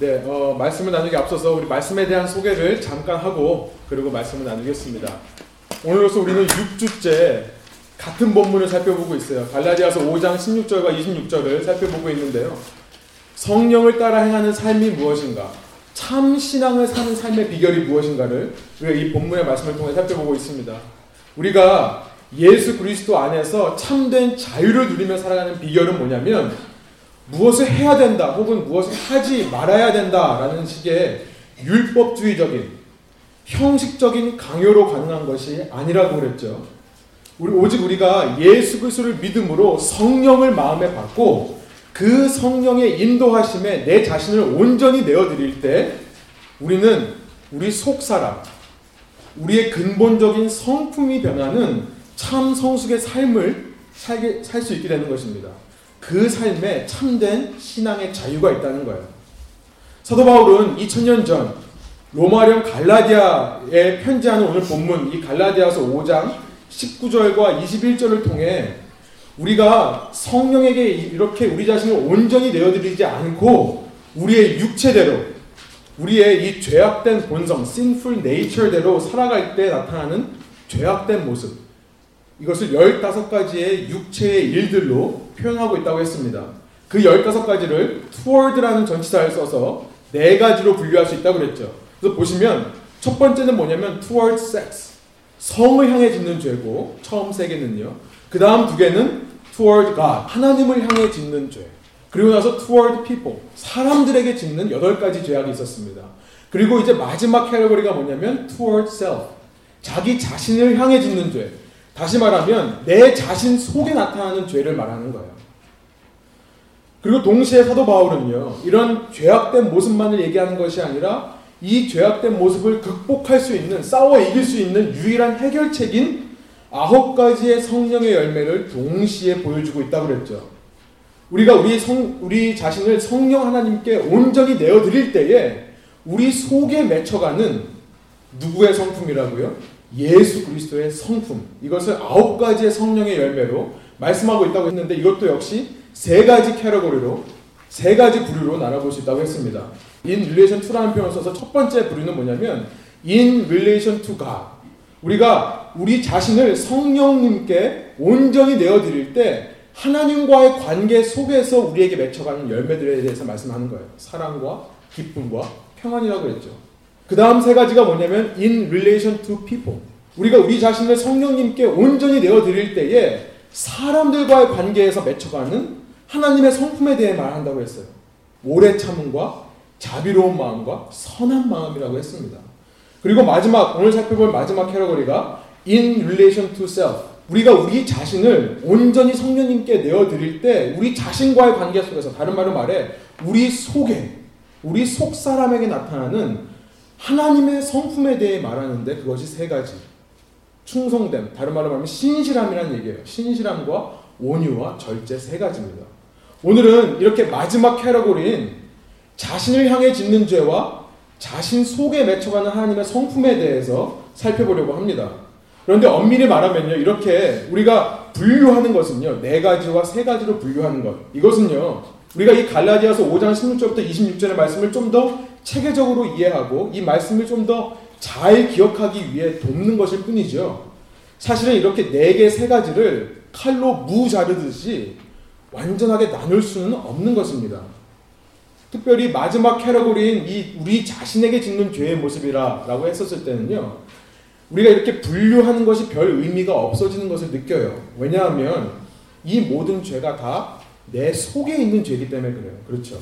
네, 어, 말씀을 나누기 앞서서 우리 말씀에 대한 소개를 잠깐 하고 그리고 말씀을 나누겠습니다. 오늘로서 우리는 6주째 같은 본문을 살펴보고 있어요. 갈라디아서 5장 16절과 26절을 살펴보고 있는데요. 성령을 따라 행하는 삶이 무엇인가? 참 신앙을 사는 삶의 비결이 무엇인가를 우리가 이 본문의 말씀을 통해 살펴보고 있습니다. 우리가 예수 그리스도 안에서 참된 자유를 누리며 살아가는 비결은 뭐냐면 무엇을 해야 된다 혹은 무엇을 하지 말아야 된다라는 식의 율법주의적인 형식적인 강요로 가능한 것이 아니라고 그랬죠. 우리 오직 우리가 예수 그리스도를 믿음으로 성령을 마음에 받고 그 성령의 인도하심에 내 자신을 온전히 내어 드릴 때 우리는 우리 속 사람 우리의 근본적인 성품이 변하는 참 성숙의 삶을 살게 살수 있게 되는 것입니다. 그 삶에 참된 신앙의 자유가 있다는 거예요. 사도 바울은 2000년 전 로마령 갈라디아에 편지하는 오늘 본문 이 갈라디아서 5장 19절과 21절을 통해 우리가 성령에게 이렇게 우리 자신을 온전히 내어드리지 않고 우리의 육체대로 우리의 이 죄악된 본성, sinful nature대로 살아갈 때 나타나는 죄악된 모습 이것을 15가지의 육체의 일들로 표현하고 있다고 했습니다. 그 15가지를 toward라는 전치사를 써서 네 가지로 분류할 수 있다고 그랬죠. 그래서 보시면 첫 번째는 뭐냐면 toward sex. 성을 향해 짓는 죄고 처음 세 개는요. 그 다음 두 개는 toward God. 하나님을 향해 짓는 죄. 그리고 나서 toward people. 사람들에게 짓는 여덟 가지 죄악이 있었습니다. 그리고 이제 마지막 캐러거리가 뭐냐면 toward self. 자기 자신을 향해 짓는 죄. 다시 말하면 내 자신 속에 나타나는 죄를 말하는 거예요. 그리고 동시에 사도 바울은요, 이런 죄악된 모습만을 얘기하는 것이 아니라 이 죄악된 모습을 극복할 수 있는, 싸워 이길 수 있는 유일한 해결책인 아홉 가지의 성령의 열매를 동시에 보여주고 있다고 그랬죠. 우리가 우리 성, 우리 자신을 성령 하나님께 온전히 내어드릴 때에 우리 속에 맺혀가는 누구의 성품이라고요? 예수 그리스도의 성품 이것을 아홉 가지의 성령의 열매로 말씀하고 있다고 했는데 이것도 역시 세 가지 캐러고리로 세 가지 부류로 나눠볼 수 있다고 했습니다. In relation to라는 표현을 써서 첫 번째 부류는 뭐냐면 in relation to God. 우리가 우리 자신을 성령님께 온전히 내어드릴 때 하나님과의 관계 속에서 우리에게 맺혀가는 열매들에 대해서 말씀하는 거예요. 사랑과 기쁨과 평안이라고 했죠. 그 다음 세 가지가 뭐냐면 in relation to people. 우리가 우리 자신을 성령님께 온전히 내어드릴 때에 사람들과의 관계에서 맺혀가는 하나님의 성품에 대해 말한다고 했어요. 오래 참음과 자비로운 마음과 선한 마음이라고 했습니다. 그리고 마지막 오늘 살펴볼 마지막 캐러거리가 in relation to self. 우리가 우리 자신을 온전히 성령님께 내어드릴 때 우리 자신과의 관계 속에서 다른 말로 말해 우리 속에 우리 속 사람에게 나타나는 하나님의 성품에 대해 말하는데 그것이 세 가지. 충성됨, 다른 말로 말하면 신실함이라는 얘기예요. 신실함과 온유와 절제 세 가지입니다. 오늘은 이렇게 마지막 캐러고리인 자신을 향해 짓는 죄와 자신 속에 맺혀가는 하나님의 성품에 대해서 살펴보려고 합니다. 그런데 엄밀히 말하면요, 이렇게 우리가 분류하는 것은요, 네 가지와 세 가지로 분류하는 것. 이것은요, 우리가 이 갈라디아서 5장 16절부터 26절의 말씀을 좀 더 체계적으로 이해하고 이 말씀을 좀 더 잘 기억하기 위해 돕는 것일 뿐이죠. 사실은 이렇게 네 개, 세 가지를 칼로 무 자르듯이 완전하게 나눌 수는 없는 것입니다. 특별히 마지막 캐러고리인 이 우리 자신에게 짓는 죄의 모습이라고 했었을 때는요. 우리가 이렇게 분류하는 것이 별 의미가 없어지는 것을 느껴요. 왜냐하면 이 모든 죄가 다 내 속에 있는 죄이기 때문에 그래요. 그렇죠.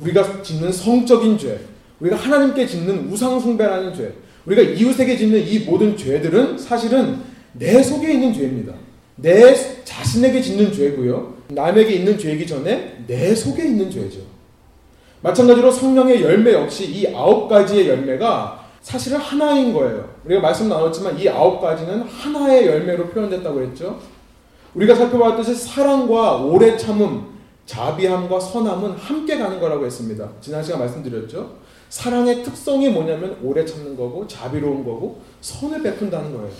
우리가 짓는 성적인 죄, 우리가 하나님께 짓는 우상숭배라는 죄, 우리가 이웃에게 짓는 이 모든 죄들은 사실은 내 속에 있는 죄입니다. 내 자신에게 짓는 죄고요. 남에게 있는 죄이기 전에 내 속에 있는 죄죠. 마찬가지로 성령의 열매 역시 이 아홉 가지의 열매가 사실은 하나인 거예요. 우리가 말씀 나눴지만 이 아홉 가지는 하나의 열매로 표현됐다고 했죠. 우리가 살펴봤듯이 사랑과 오래 참음, 자비함과 선함은 함께 가는 거라고 했습니다. 지난 시간 말씀드렸죠. 사랑의 특성이 뭐냐면 오래 참는 거고 자비로운 거고 선을 베푼다는 거예요.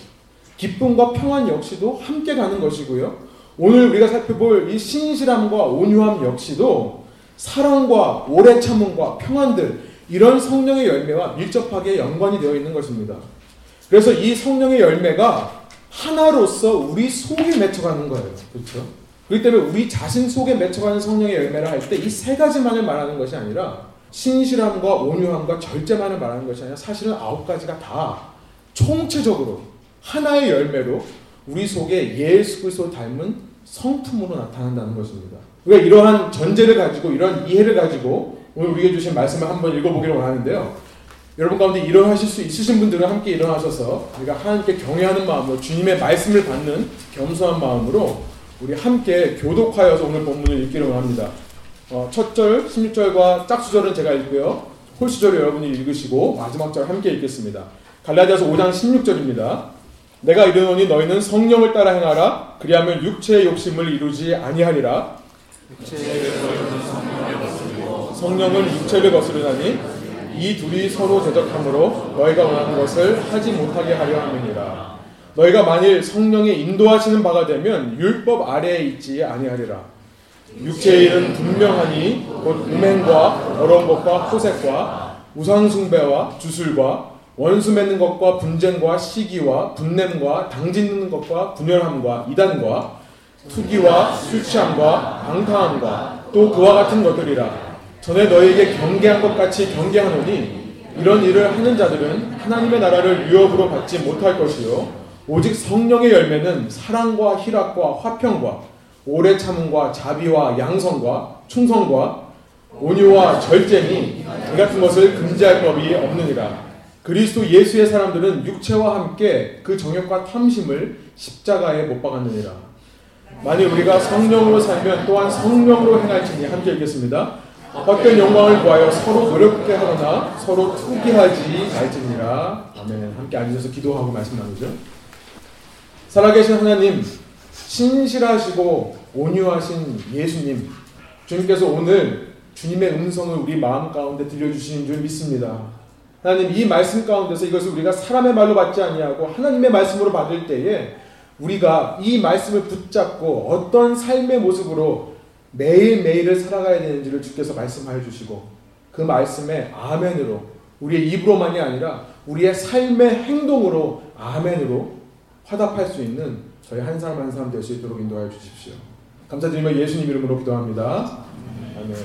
기쁨과 평안 역시도 함께 가는 것이고요. 오늘 우리가 살펴볼 이 신실함과 온유함 역시도 사랑과 오래 참음과 평안들 이런 성령의 열매와 밀접하게 연관이 되어 있는 것입니다. 그래서 이 성령의 열매가 하나로서 우리 속에 맺혀가는 거예요. 그렇죠? 그렇기 때문에 우리 자신 속에 맺혀가는 성령의 열매를 할 때 이 세 가지만을 말하는 것이 아니라 신실함과 온유함과 절제만을 말하는 것이 아니라 사실은 아홉 가지가 다 총체적으로 하나의 열매로 우리 속에 예수 그리스도 닮은 성품으로 나타난다는 것입니다. 우리가 이러한 전제를 가지고 이런 이해를 가지고 오늘 우리에게 주신 말씀을 한번 읽어보기를 원하는데요. 여러분 가운데 일어나실 수 있으신 분들은 함께 일어나셔서 우리가 하나님께 경외하는 마음으로 주님의 말씀을 받는 겸손한 마음으로 우리 함께 교독하여서 오늘 본문을 읽기를 원합니다. 어, 첫 절, 16절과 짝수절은 제가 읽고요. 홀수절을 여러분이 읽으시고 마지막 절 함께 읽겠습니다. 갈라디아서 5장 16절입니다. 내가 이르노니 너희는 성령을 따라 행하라 그리하면 육체의 욕심을 이루지 아니하리라 성령은 육체를 거스르나니 이 둘이 서로 대적함으로 너희가 원하는 것을 하지 못하게 하려 함이니라 너희가 만일 성령의 인도하시는 바가 되면 율법 아래에 있지 아니하리라. 육체의 일은 분명하니 곧 음행과 더러운 것과 호색과 우상숭배와 주술과 원수 맺는 것과 분쟁과 시기와 분냄과 당짓는 것과 분열함과 이단과 투기와 술취함과 방탕함과 또 그와 같은 것들이라. 전에 너에게 경계한 것 같이 경계하노니 이런 일을 하는 자들은 하나님의 나라를 유업으로 받지 못할 것이요 오직 성령의 열매는 사랑과 희락과 화평과 오래 참음과 자비와 양성과 충성과 온유와 절제니 이 같은 것을 금지할 법이 없느니라 그리스도 예수의 사람들은 육체와 함께 그 정욕과 탐심을 십자가에 못 박았느니라. 만일 우리가 성령으로 살면 또한 성령으로 행할지니 함께 읽겠습니다. 헛된 영광을 구하여 서로 노력게 하거나 서로 투기하지 말지니라. 아멘. 함께 앉으셔서 기도하고 말씀 나누죠. 살아계신 하나님, 신실하시고 온유하신 예수님, 주님께서 오늘 주님의 음성을 우리 마음 가운데 들려주시는 줄 믿습니다. 하나님 이 말씀 가운데서 이것을 우리가 사람의 말로 받지 아니하고 하나님의 말씀으로 받을 때에 우리가 이 말씀을 붙잡고 어떤 삶의 모습으로 매일매일을 살아가야 되는지를 주께서 말씀하여 주시고 그 말씀에 아멘으로 우리의 입으로만이 아니라 우리의 삶의 행동으로 아멘으로 화답할 수 있는 저희 한 사람 한 사람 될 수 있도록 인도하여 주십시오. 감사드리며 예수님 이름으로 기도합니다. 아멘.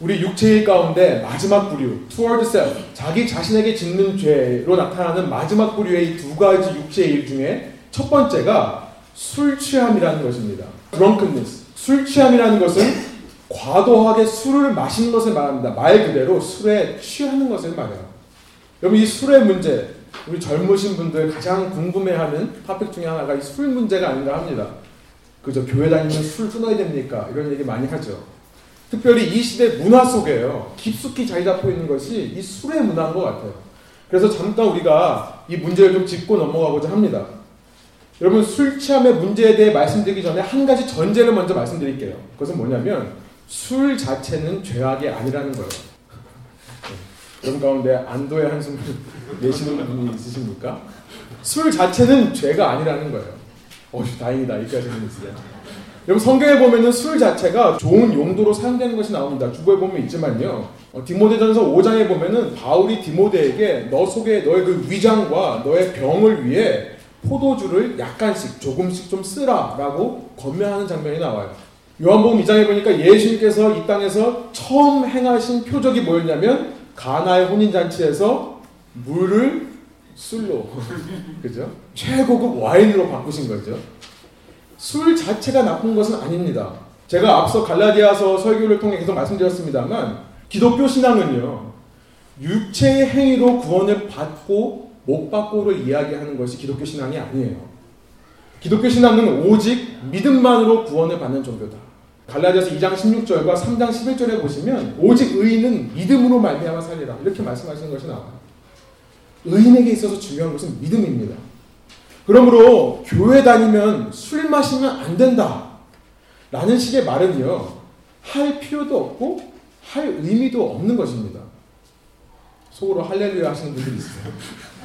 우리 육체의 가운데 마지막 부류, toward self, 자기 자신에게 짓는 죄로 나타나는 마지막 부류의 두 가지 육체의 일 중에 첫 번째가 술 취함이라는 것입니다. drunkenness. 술 취함이라는 것은 과도하게 술을 마시는 것을 말합니다. 말 그대로 술에 취하는 것을 말해요. 여러분 이 술의 문제, 우리 젊으신 분들 가장 궁금해하는 토픽 중에 하나가 이 술 문제가 아닌가 합니다. 그죠? 교회 다니면 술 끊어야 됩니까? 이런 얘기 많이 하죠. 특별히 이 시대 문화 속에요. 깊숙이 자리 잡고 있는 것이 이 술의 문화인 것 같아요. 그래서 잠깐 우리가 이 문제를 좀 짚고 넘어가고자 합니다. 여러분 술 취함의 문제에 대해 말씀드리기 전에 한 가지 전제를 먼저 말씀드릴게요. 그것은 뭐냐면 술 자체는 죄악이 아니라는 거예요. 네. 여러분 가운데 안도의 한숨을 내시는 분이 있으십니까? 술 자체는 죄가 아니라는 거예요. 어, 다행이다. 이까지 는 있어요. 여러분 성경에 보면은 술 자체가 좋은 용도로 사용되는 것이 나옵니다. 주보에 보면 있지만요. 어, 디모데전서 5장에 보면은 바울이 디모데에게 너 속에 너의 그 위장과 너의 병을 위해 포도주를 약간씩 조금씩 좀 쓰라라고 권면하는 장면이 나와요. 요한복음 2장에 보니까 예수님께서 이 땅에서 처음 행하신 표적이 뭐였냐면 가나의 혼인 잔치에서 물을 술로 그죠? 최고급 와인으로 바꾸신 거죠. 술 자체가 나쁜 것은 아닙니다. 제가 앞서 갈라디아서 설교를 통해 계속 말씀드렸습니다만 기독교 신앙은요. 육체의 행위로 구원을 받고 못 받고를 이야기하는 것이 기독교 신앙이 아니에요. 기독교 신앙은 오직 믿음만으로 구원을 받는 종교다. 갈라디아서 2장 16절과 3장 11절에 보시면 오직 의인은 믿음으로 말미암아 살리라 이렇게 말씀하시는 것이 나와요. 의인에게 있어서 중요한 것은 믿음입니다. 그러므로 교회 다니면 술 마시면 안 된다. 라는 식의 말은요, 할 필요도 없고, 할 의미도 없는 것입니다. 속으로 할렐루야 하시는 분들이 있어요.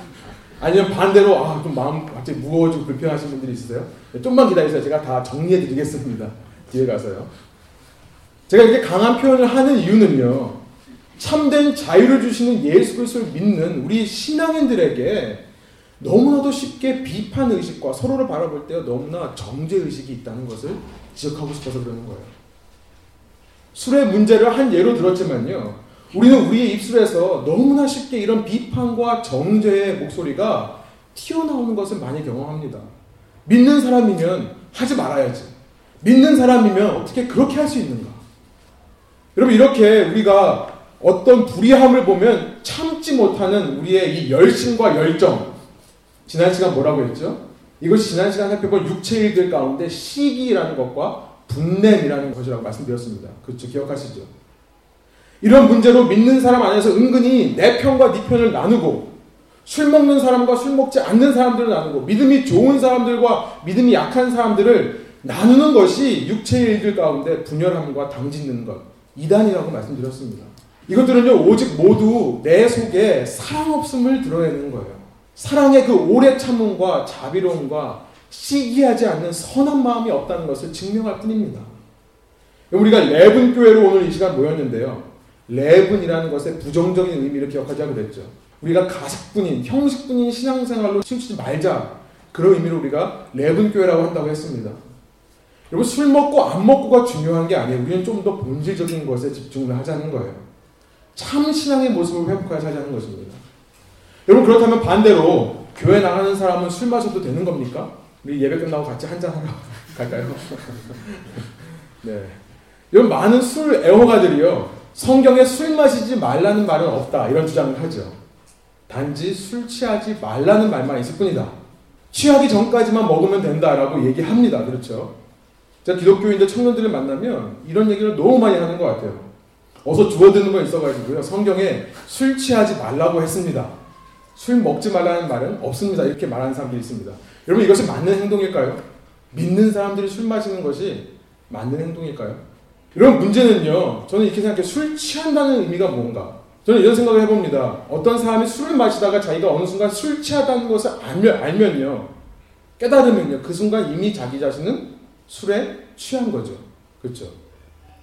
아니면 반대로, 아, 좀 마음 갑자기 무거워지고 불편하신 분들이 있으세요? 네, 좀만 기다리세요. 제가 다 정리해 드리겠습니다. 뒤에 가서요. 제가 이렇게 강한 표현을 하는 이유는요. 참된 자유를 주시는 예수 그리스도를 믿는 우리 신앙인들에게 너무나도 쉽게 비판 의식과 서로를 바라볼 때 너무나 정죄 의식이 있다는 것을 지적하고 싶어서 그러는 거예요. 술의 문제를 한 예로 들었지만요. 우리는 우리의 입술에서 너무나 쉽게 이런 비판과 정죄의 목소리가 튀어나오는 것을 많이 경험합니다. 믿는 사람이면 하지 말아야지. 믿는 사람이면 어떻게 그렇게 할 수 있는가? 여러분, 이렇게 우리가 어떤 불의함을 보면 참지 못하는 우리의 이 열심과 열정. 지난 시간 뭐라고 했죠? 이것이 지난 시간 살펴본 육체 일들 가운데 시기라는 것과 분냄이라는 것이라고 말씀드렸습니다. 그렇죠? 기억하시죠? 이런 문제로 믿는 사람 안에서 은근히 내 편과 네 편을 나누고 술 먹는 사람과 술 먹지 않는 사람들을 나누고 믿음이 좋은 사람들과 믿음이 약한 사람들을 나누는 것이 육체의 일들 가운데 분열함과 당짓는 것 이단이라고 말씀드렸습니다. 이것들은요 오직 모두 내 속에 사랑 없음을 드러내는 거예요. 사랑의 그 오래 참음과 자비로움과 시기하지 않는 선한 마음이 없다는 것을 증명할 뿐입니다. 우리가 leaven 교회로 오늘 이 시간 모였는데요. leaven이라는 것의 부정적인 의미를 기억하자고 그랬죠. 우리가 가식뿐인 형식뿐인 신앙생활로 치우치지 말자. 그런 의미로 우리가 leaven 교회라고 한다고 했습니다. 여러분 술 먹고 안 먹고가 중요한 게 아니에요. 우리는 좀 더 본질적인 것에 집중을 하자는 거예요. 참 신앙의 모습을 회복하자 하자는 것입니다. 여러분 그렇다면 반대로 교회 나가는 사람은 술 마셔도 되는 겁니까? 우리 예배 끝나고 같이 한잔 하러 갈까요? 네. 여러분 많은 술 애호가들이요. 성경에 술 마시지 말라는 말은 없다 이런 주장을 하죠. 단지 술 취하지 말라는 말만 있을 뿐이다. 취하기 전까지만 먹으면 된다라고 얘기합니다. 그렇죠? 제가 기독교인들 청년들을 만나면 이런 얘기를 너무 많이 하는 것 같아요. 어서 주워드는 거 있어가지고요. 성경에 술 취하지 말라고 했습니다. 술 먹지 말라는 말은 없습니다. 이렇게 말하는 사람들이 있습니다. 여러분 이것이 맞는 행동일까요? 믿는 사람들이 술 마시는 것이 맞는 행동일까요? 이런 문제는요. 저는 이렇게 생각해요. 술 취한다는 의미가 뭔가? 저는 이런 생각을 해봅니다. 어떤 사람이 술을 마시다가 자기가 어느 순간 술 취하다는 것을 알면, 알면요. 깨달으면요. 그 순간 이미 자기 자신은 술에 취한 거죠. 그렇죠?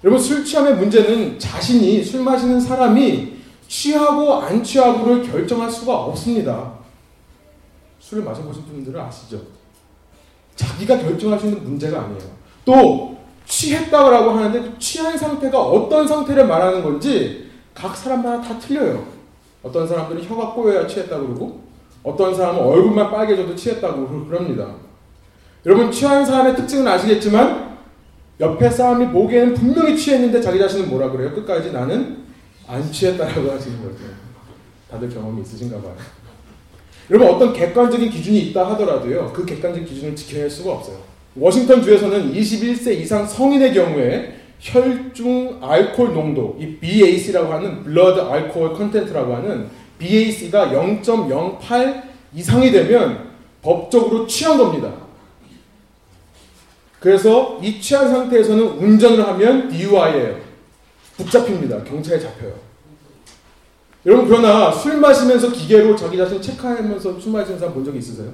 여러분 술 취함의 문제는 자신이 술 마시는 사람이 취하고 안 취하고를 결정할 수가 없습니다. 술을 마셔보신 분들은 아시죠? 자기가 결정할 수 있는 문제가 아니에요. 또 취했다고 하는데 그 취한 상태가 어떤 상태를 말하는 건지 각 사람마다 다 틀려요. 어떤 사람들은 혀가 꼬여야 취했다고 그러고 어떤 사람은 얼굴만 빨개져도 취했다고 그럽니다. 여러분 취한 사람의 특징은 아시겠지만 옆에 사람이 보기에는 분명히 취했는데 자기 자신은 뭐라 그래요? 끝까지 나는 안 취했다라고 하시는 거죠. 다들 경험이 있으신가 봐요. 여러분 어떤 객관적인 기준이 있다 하더라도요. 그 객관적인 기준을 지켜낼 수가 없어요. 워싱턴 주에서는 21세 이상 성인의 경우에 혈중 알코올 농도, 이 BAC라고 하는 Blood Alcohol Content라고 하는 BAC가 0.08 이상이 되면 법적으로 취한 겁니다. 그래서 이 취한 상태에서는 운전을 하면 DUI예요. 붙잡힙니다. 경찰에 잡혀요. 여러분 그러나 술 마시면서 기계로 자기 자신 체크하면서 술 마시는 사람 본적 있으세요?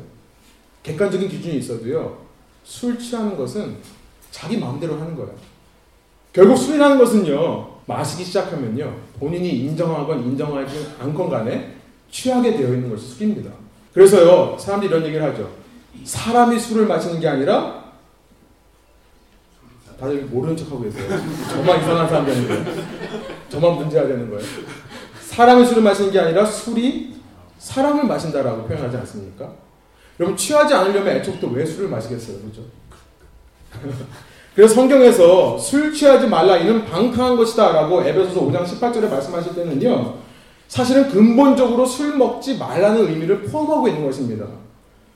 객관적인 기준이 있어도요. 술 취하는 것은 자기 마음대로 하는 거예요. 결국 술이라는 것은요. 마시기 시작하면요. 본인이 인정하건 인정하지 않건 간에 취하게 되어 있는 것이 술입니다. 그래서요. 사람들이 이런 얘기를 하죠. 사람이 술을 마시는 게 아니라 다들 모르는 척하고 계세요. 저만 이상한 사람 되는 거예요. 저만 문제가 되는 거예요. 사람이 술을 마시는 게 아니라 술이 사람을 마신다라고 표현하지 않습니까? 여러분 취하지 않으려면 애초부터 왜 술을 마시겠어요, 그렇죠? 그래서 성경에서 술 취하지 말라 이는 방탕한 것이다라고 에베소서 5장 18절에 말씀하실 때는요, 사실은 근본적으로 술 먹지 말라는 의미를 포함하고 있는 것입니다.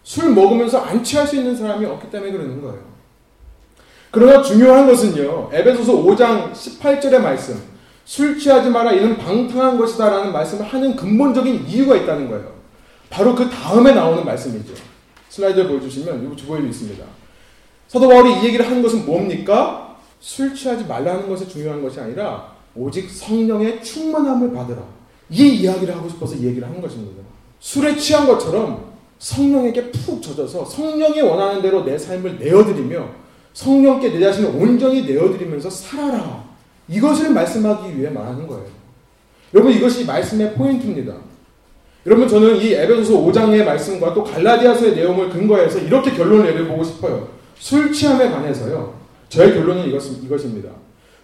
술 먹으면서 안 취할 수 있는 사람이 없기 때문에 그러는 거예요. 그러나 중요한 것은요, 에베소서 5장 18절의 말씀, 술 취하지 마라 이는 방탕한 것이다 라는 말씀을 하는 근본적인 이유가 있다는 거예요. 바로 그 다음에 나오는 말씀이죠. 슬라이드를 보여주시면 이거 주보에도 있습니다. 사도 바울이 이 얘기를 하는 것은 뭡니까? 술 취하지 말라는 것이 중요한 것이 아니라 오직 성령의 충만함을 받으라. 이 이야기를 하고 싶어서 이 얘기를 하는 것입니다. 술에 취한 것처럼 성령에게 푹 젖어서 성령이 원하는 대로 내 삶을 내어드리며 성령께 내 자신을 온전히 내어드리면서 살아라. 이것을 말씀하기 위해 말하는 거예요. 여러분 이것이 말씀의 포인트입니다. 여러분 저는 이 에베소서 5장의 말씀과 또 갈라디아서의 내용을 근거해서 이렇게 결론을 내려보고 싶어요. 술 취함에 관해서요. 저의 결론은 이것, 이것입니다.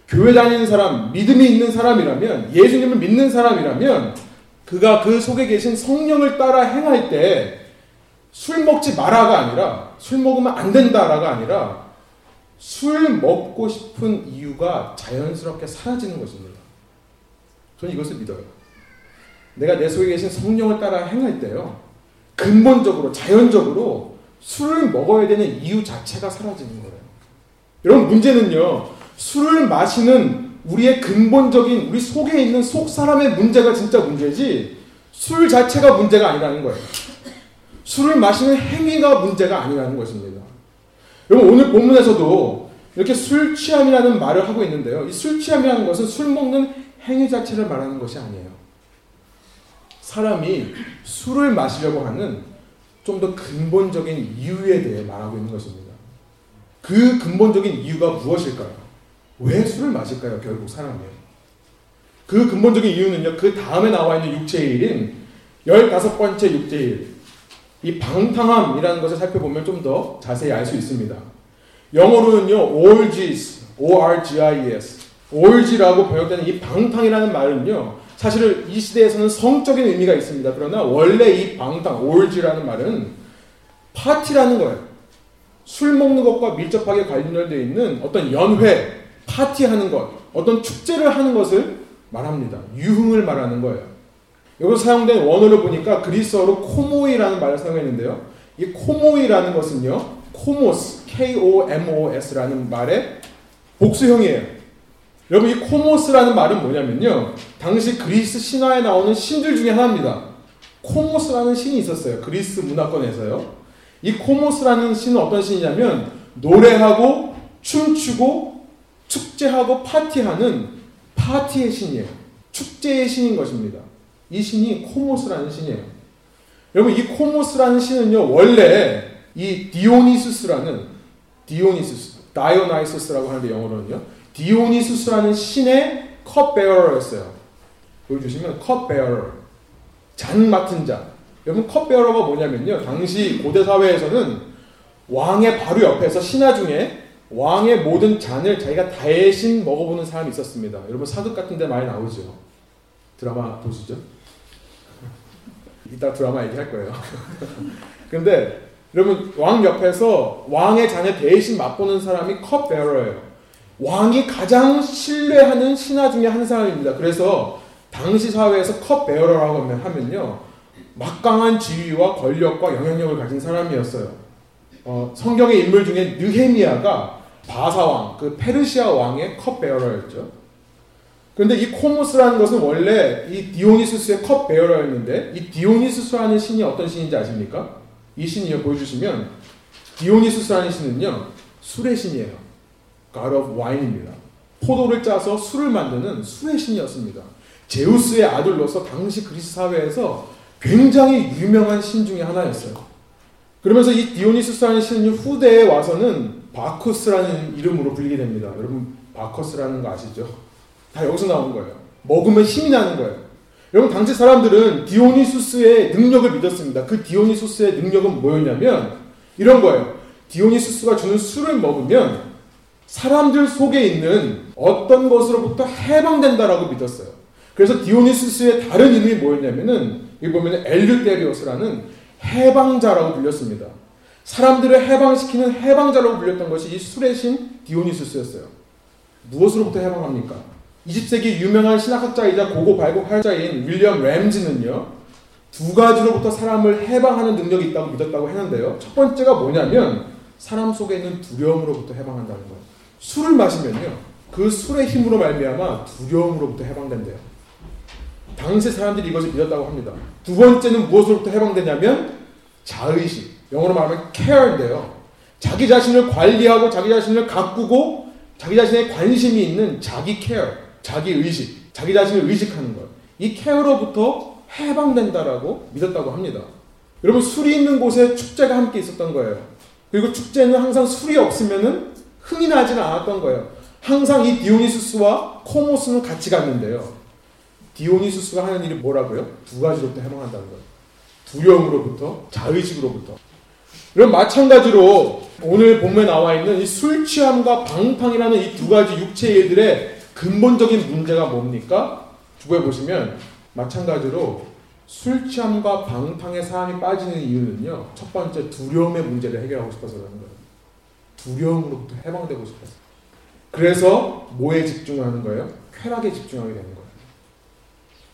교회 다니는 사람, 믿음이 있는 사람이라면, 예수님을 믿는 사람이라면, 그가 그 속에 계신 성령을 따라 행할 때, 술 먹지 마라가 아니라, 술 먹으면 안 된다라가 아니라, 술 먹고 싶은 이유가 자연스럽게 사라지는 것입니다. 저는 이것을 믿어요. 내가 내 속에 계신 성령을 따라 행할 때요, 근본적으로, 자연적으로 술을 먹어야 되는 이유 자체가 사라지는 거예요. 여러분, 문제는요, 술을 마시는 우리의 근본적인, 우리 속에 있는 속 사람의 문제가 진짜 문제지, 술 자체가 문제가 아니라는 거예요. 술을 마시는 행위가 문제가 아니라는 것입니다. 여러분, 오늘 본문에서도 이렇게 술 취함이라는 말을 하고 있는데요. 이 술 취함이라는 것은 술 먹는 행위 자체를 말하는 것이 아니에요. 사람이 술을 마시려고 하는 좀 더 근본적인 이유에 대해 말하고 있는 것입니다. 그 근본적인 이유가 무엇일까요? 왜 술을 마실까요? 결국 사람이요. 그 근본적인 이유는요, 그 다음에 나와 있는 육체의 일인 15번째 육체의 일, 이 방탕함이라는 것을 살펴보면 좀 더 자세히 알 수 있습니다. 영어로는요, orgies, O-R-G-I-E-S, orgy라고 번역되는 이 방탕이라는 말은요, 사실 이 시대에서는 성적인 의미가 있습니다. 그러나 원래 이 방탕, orgy라는 말은 파티라는 거예요. 술 먹는 것과 밀접하게 관련되어 있는 어떤 연회, 파티하는 것, 어떤 축제를 하는 것을 말합니다. 유흥을 말하는 거예요. 여기서 사용된 원어를 보니까 그리스어로 코모이라는 말을 사용했는데요. 이 코모이라는 것은요, 코모스, K-O-M-O-S라는 말의 복수형이에요. 여러분 이 코모스라는 말은 뭐냐면요. 당시 그리스 신화에 나오는 신들 중에 하나입니다. 코모스라는 신이 있었어요. 그리스 문화권에서요. 이 코모스라는 신은 어떤 신이냐면 노래하고 춤추고 축제하고 파티하는 파티의 신이에요. 축제의 신인 것입니다. 이 신이 코모스라는 신이에요. 여러분 이 코모스라는 신은요 원래 이 디오니수스라는 디오니수스, Dionysus라고 하는데 영어로는요. 디오니수스라는 신의 cupbearer였어요. 보여주시면 컵베어러, 잔 맡은 자. 여러분 컵베어러가 뭐냐면요. 당시 고대 사회에서는 왕의 바로 옆에서 신하 중에 왕의 모든 잔을 자기가 대신 먹어보는 사람이 있었습니다. 여러분 사극 같은 데 많이 나오죠. 드라마 보시죠. 이따 드라마 얘기할 거예요. 근데 여러분 왕 옆에서 왕의 잔을 대신 맛보는 사람이 컵베어러예요. 왕이 가장 신뢰하는 신하 중에 한 사람입니다. 그래서 당시 사회에서 컵베어러라고 하면요. 막강한 지위와 권력과 영향력을 가진 사람이었어요. 어, 성경의 인물 중에 느헤미야가 바사왕, 그 페르시아 왕의 컵베어러였죠. 그런데 이 코모스라는 것은 원래 이 디오니수스의 컵 베어러였는데 이 디오니수스라는 신이 어떤 신인지 아십니까? 이 신이요 보여주시면 디오니수스라는 신은요 술의 신이에요. God of Wine입니다. 포도를 짜서 술을 만드는 술의 신이었습니다. 제우스의 아들로서 당시 그리스 사회에서 굉장히 유명한 신 중의 하나였어요. 그러면서 이 디오니수스라는 신은 후대에 와서는 바쿠스라는 이름으로 불리게 됩니다. 여러분 바커스라는 거 아시죠? 다 여기서 나온 거예요. 먹으면 힘이 나는 거예요. 여러분 당시 사람들은 디오니수스의 능력을 믿었습니다. 그 디오니수스의 능력은 뭐였냐면 이런 거예요. 디오니수스가 주는 술을 먹으면 사람들 속에 있는 어떤 것으로부터 해방된다라고 믿었어요. 그래서 디오니스스의 다른 이름이 뭐였냐면은 여기 보면 엘류테리오스라는 해방자라고 불렸습니다. 사람들을 해방시키는 해방자라고 불렸던 것이 이 술의 신 디오니스스였어요. 무엇으로부터 해방합니까? 20세기 유명한 신학학자이자 고고 발굴학자인 윌리엄 램즈는요. 두 가지로부터 사람을 해방하는 능력이 있다고 믿었다고 했는데요. 첫 번째가 뭐냐면 사람 속에 있는 두려움으로부터 해방한다는 거예요. 술을 마시면요. 그 술의 힘으로 말미암아 두려움으로부터 해방된대요. 당시 사람들이 이것을 믿었다고 합니다. 두 번째는 무엇으로부터 해방되냐면 자의식. 영어로 말하면 care인데요. 자기 자신을 관리하고 자기 자신을 가꾸고 자기 자신의 관심이 있는 자기 care, 자기 의식, 자기 자신을 의식하는 것. 이 care로부터 해방된다라고 믿었다고 합니다. 여러분 술이 있는 곳에 축제가 함께 있었던 거예요. 그리고 축제는 항상 술이 없으면은 흥이 나지는 않았던 거예요. 항상 이 디오니수스와 코모스는 같이 갔는데요. 디오니수스가 하는 일이 뭐라고요? 두 가지로부터 해방한다는 거예요. 두려움으로부터 자의식으로부터. 그럼 마찬가지로 오늘 본문에 나와 있는 이 술 취함과 방탕이라는 이 두 가지 육체 일들의 근본적인 문제가 뭡니까? 주부에 보시면 마찬가지로 술 취함과 방탕의 사람이 빠지는 이유는요. 첫 번째 두려움의 문제를 해결하고 싶어서라는 거예요. 두려움으로부터 해방되고 싶어서. 그래서 뭐에 집중하는 거예요? 쾌락에 집중하게 되는 거예요.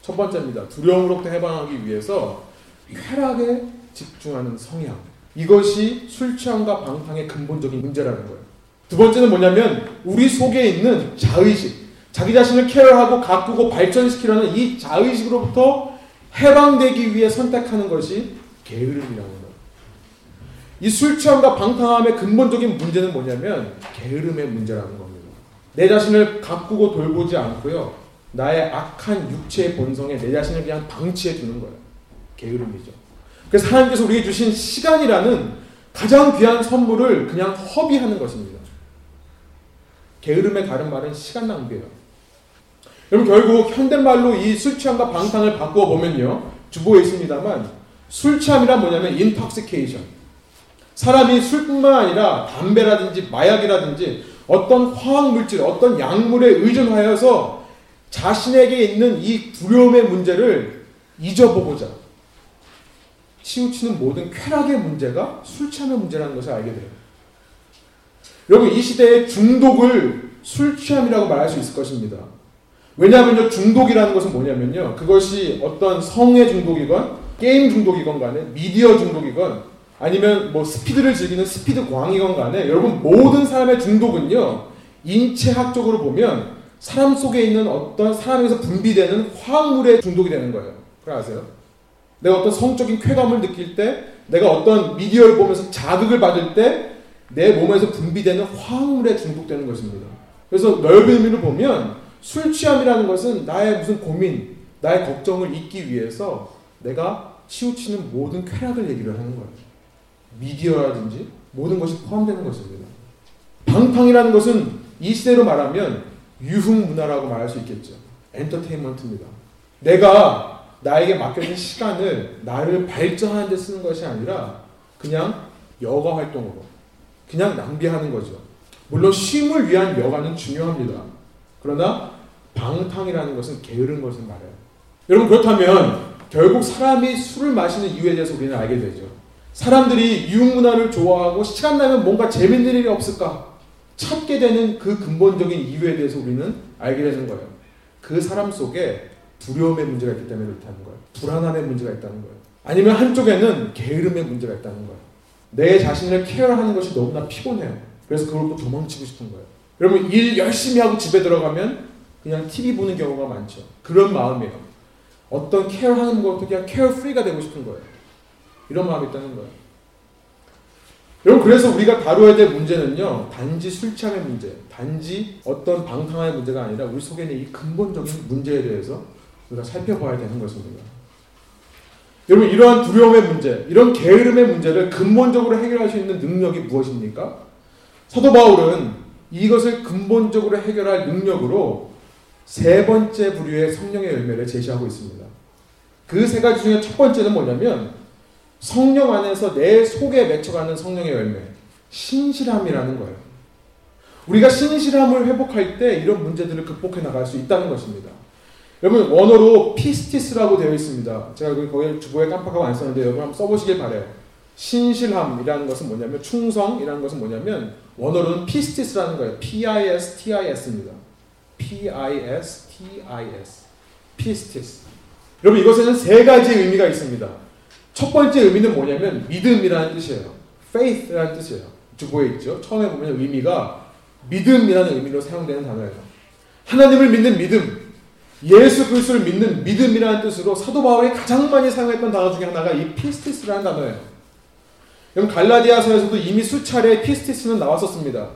첫 번째입니다. 두려움으로부터 해방하기 위해서 쾌락에 집중하는 성향. 이것이 술 취함과 방탕의 근본적인 문제라는 거예요. 두 번째는 뭐냐면 우리 속에 있는 자의식. 자기 자신을 케어하고 가꾸고 발전시키려는 이 자의식으로부터 해방되기 위해 선택하는 것이 게으름이라는 거예요. 이술 취함과 방탕함의 근본적인 문제는 뭐냐면 게으름의 문제라는 겁니다. 내 자신을 가꾸고 돌보지 않고요. 나의 악한 육체의 본성에 내 자신을 그냥 방치해 두는 거예요. 게으름이죠. 그래서 하나님께서 우리에게 주신 시간이라는 가장 귀한 선물을 그냥 허비하는 것입니다. 게으름의 다른 말은 시간 낭비예요. 여러분 결국 현대말로 이 술 취함과 방탕을 바꾸어 보면요. 주보에 있습니다만 술 취함이란 뭐냐면 intoxication. 사람이 술뿐만 아니라 담배라든지 마약이라든지 어떤 화학 물질, 어떤 약물에 의존하여서 자신에게 있는 이 두려움의 문제를 잊어보고자 치우치는 모든 쾌락의 문제가 술 취함의 문제라는 것을 알게 돼요. 여러분 이 시대의 중독을 술 취함이라고 말할 수 있을 것입니다. 왜냐하면요 중독이라는 것은 뭐냐면요 그것이 어떤 성의 중독이건 게임 중독이건 간에 미디어 중독이건 아니면 뭐 스피드를 즐기는 스피드 광이건 간에 여러분 모든 사람의 중독은요 인체학적으로 보면 사람 속에 있는 어떤 사람에서 분비되는 화학물에 중독이 되는 거예요. 그걸 아세요? 내가 어떤 성적인 쾌감을 느낄 때, 내가 어떤 미디어를 보면서 자극을 받을 때, 내 몸에서 분비되는 화학물에 중독되는 것입니다. 그래서 넓은 의미로 보면 술 취함이라는 것은 나의 무슨 고민, 나의 걱정을 잊기 위해서 내가 치우치는 모든 쾌락을 얘기를 하는 거예요. 미디어라든지 모든 것이 포함되는 것입니다. 방탕이라는 것은 이 시대로 말하면 유흥 문화라고 말할 수 있겠죠. 엔터테인먼트입니다. 내가 나에게 맡겨진 시간을 나를 발전하는 데 쓰는 것이 아니라 그냥 여가 활동으로 그냥 낭비하는 거죠. 물론 쉼을 위한 여가는 중요합니다. 그러나 방탕이라는 것은 게으른 것을 말해요. 여러분 그렇다면 결국 사람이 술을 마시는 이유에 대해서 우리는 알게 되죠. 사람들이 유흥 문화를 좋아하고 시간 나면 뭔가 재밌는 일이 없을까 찾게 되는 그 근본적인 이유에 대해서 우리는 알게 되는 거예요. 그 사람 속에 두려움의 문제가 있기 때문에 그렇다는 거예요. 불안함의 문제가 있다는 거예요. 아니면 한쪽에는 게으름의 문제가 있다는 거예요. 내 자신을 케어하는 것이 너무나 피곤해요. 그래서 그걸 또 도망치고 싶은 거예요. 여러분 일 열심히 하고 집에 들어가면 그냥 TV 보는 경우가 많죠. 그런 마음이에요. 어떤 케어하는 것도 그냥 케어 프리가 되고 싶은 거예요. 이런 마음이 있다는 거예요. 여러분 그래서 우리가 다루어야 될 문제는요 단지 술 취함의 문제, 단지 어떤 방탕의 문제가 아니라 우리 속에 있는 이 근본적인 문제에 대해서 우리가 살펴봐야 되는 것입니다. 여러분 이러한 두려움의 문제, 이런 게으름의 문제를 근본적으로 해결할 수 있는 능력이 무엇입니까? 사도 바울은 이것을 근본적으로 해결할 능력으로 세 번째 부류의 성령의 열매를 제시하고 있습니다. 그 세 가지 중에 첫 번째는 뭐냐면 성령 안에서 내 속에 맺혀가는 성령의 열매, 신실함이라는 거예요. 우리가 신실함을 회복할 때 이런 문제들을 극복해 나갈 수 있다는 것입니다. 여러분 원어로 피스티스라고 되어 있습니다. 제가 거기 주보에 깜빡하고 안 썼는데 여러분 한번 써보시길 바래요. 신실함이라는 것은 뭐냐면 충성이라는 것은 뭐냐면 원어로는 피스티스라는 거예요. P-I-S-T-I-S입니다. P-I-S-T-I-S. 피스티스. 여러분 이것에는 세 가지 의미가 있습니다. 첫 번째 의미는 뭐냐면 믿음이라는 뜻이에요. faith라는 뜻이에요. 주보에 있죠. 처음에 보면 의미가 믿음이라는 의미로 사용되는 단어예요. 하나님을 믿는 믿음, 예수 그리스도를 믿는 믿음이라는 뜻으로 사도 바울이 가장 많이 사용했던 단어 중에 하나가 이 피스티스라는 단어예요. 그럼 갈라디아서에서도 이미 수차례 피스티스는 나왔었습니다.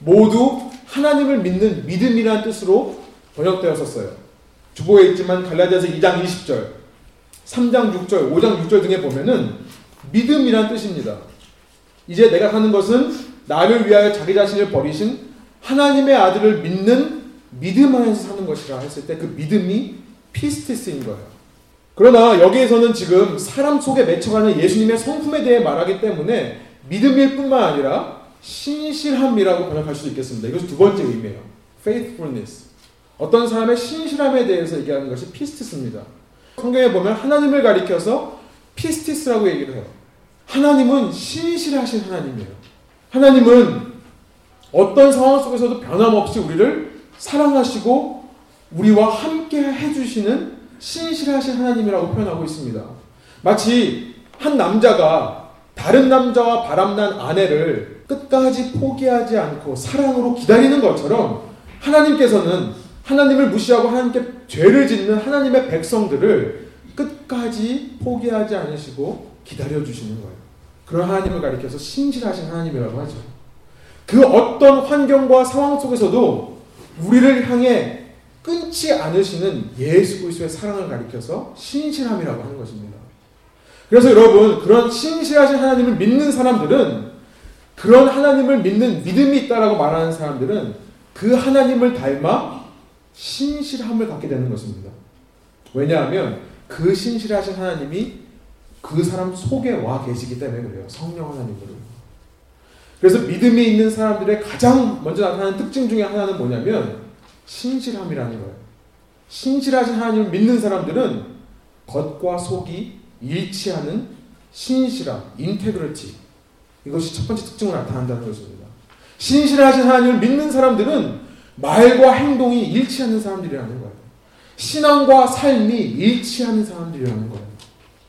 모두 하나님을 믿는 믿음이라는 뜻으로 번역되었었어요. 주보에 있지만 갈라디아서 2장 20절, 3장 6절, 5장 6절 등에 보면은 믿음이란 뜻입니다. 이제 내가 하는 것은 나를 위하여 자기 자신을 버리신 하나님의 아들을 믿는 믿음 안에서 사는 것이라 했을 때 그 믿음이 피스티스인 거예요. 그러나 여기에서는 지금 사람 속에 맺혀가는 예수님의 성품에 대해 말하기 때문에 믿음일 뿐만 아니라 신실함이라고 번역할 수도 있겠습니다. 이것이 두 번째 의미예요. faithfulness. 어떤 사람의 신실함에 대해서 얘기하는 것이 피스티스입니다. 성경에 보면 하나님을 가리켜서 피스티스라고 얘기를 해요. 하나님은 신실하신 하나님이에요. 하나님은 어떤 상황 속에서도 변함없이 우리를 사랑하시고 우리와 함께 해주시는 신실하신 하나님이라고 표현하고 있습니다. 마치 한 남자가 다른 남자와 바람난 아내를 끝까지 포기하지 않고 사랑으로 기다리는 것처럼 하나님께서는 하나님을 무시하고 하나님께 죄를 짓는 하나님의 백성들을 끝까지 포기하지 않으시고 기다려 주시는 거예요. 그런 하나님을 가리켜서 신실하신 하나님이라고 하죠. 그 어떤 환경과 상황 속에서도 우리를 향해 끊지 않으시는 예수 그리스도의 사랑을 가리켜서 신실함이라고 하는 것입니다. 그래서 여러분 그런 신실하신 하나님을 믿는 사람들은 그런 하나님을 믿는 믿음이 있다라고 말하는 사람들은 그 하나님을 닮아 신실함을 갖게 되는 것입니다. 왜냐하면 그 신실하신 하나님이 그 사람 속에 와 계시기 때문에 그래요. 성령 하나님으로. 그래서 믿음이 있는 사람들의 가장 먼저 나타나는 특징 중에 하나는 뭐냐면 신실함이라는 거예요. 신실하신 하나님을 믿는 사람들은 겉과 속이 일치하는 신실함, 인테그리티. 이것이 첫 번째 특징으로 나타난다는 것입니다. 신실하신 하나님을 믿는 사람들은 말과 행동이 일치하는 사람들이라는 거예요. 신앙과 삶이 일치하는 사람들이라는 거예요.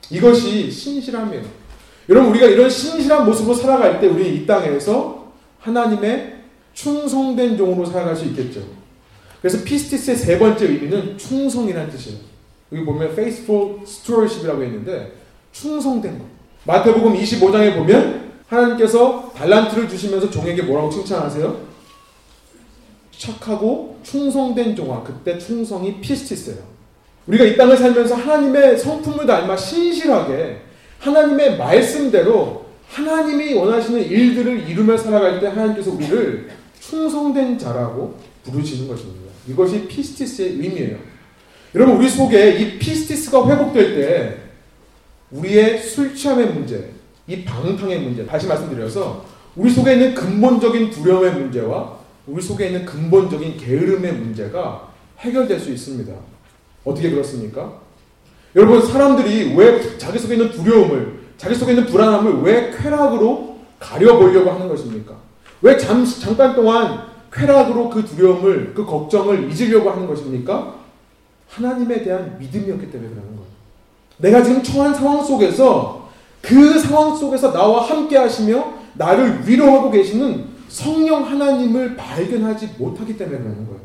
이것이 신실함이에요. 여러분 우리가 이런 신실한 모습으로 살아갈 때 우리 이 땅에서 하나님의 충성된 종으로 살아갈 수 있겠죠. 그래서 피스티스의 세 번째 의미는 충성이라는 뜻이에요. 여기 보면 faithful stewardship이라고 했는데 충성된 것. 마태복음 25장에 보면 하나님께서 달란트를 주시면서 종에게 뭐라고 칭찬하세요? 착하고 충성된 종아. 그때 충성이 피스티스예요. 우리가 이 땅을 살면서 하나님의 성품을 닮아 신실하게 하나님의 말씀대로 하나님이 원하시는 일들을 이루며 살아갈 때 하나님께서 우리를 충성된 자라고 부르시는 것입니다. 이것이 피스티스의 의미예요. 여러분 우리 속에 이 피스티스가 회복될 때 우리의 술 취함의 문제, 이 방탕의 문제 다시 말씀드려서 우리 속에 있는 근본적인 두려움의 문제와 우리 속에 있는 근본적인 게으름의 문제가 해결될 수 있습니다. 어떻게 그렇습니까? 여러분 사람들이 왜 자기 속에 있는 두려움을 자기 속에 있는 불안함을 왜 쾌락으로 가려보려고 하는 것입니까? 왜 잠, 잠깐 동안 쾌락으로 그 두려움을, 그 걱정을 잊으려고 하는 것입니까? 하나님에 대한 믿음이었기 때문에 그러는 거예요. 내가 지금 처한 상황 속에서 그 상황 속에서 나와 함께 하시며 나를 위로하고 계시는 성령 하나님을 발견하지 못하기 때문에 그러는 거예요.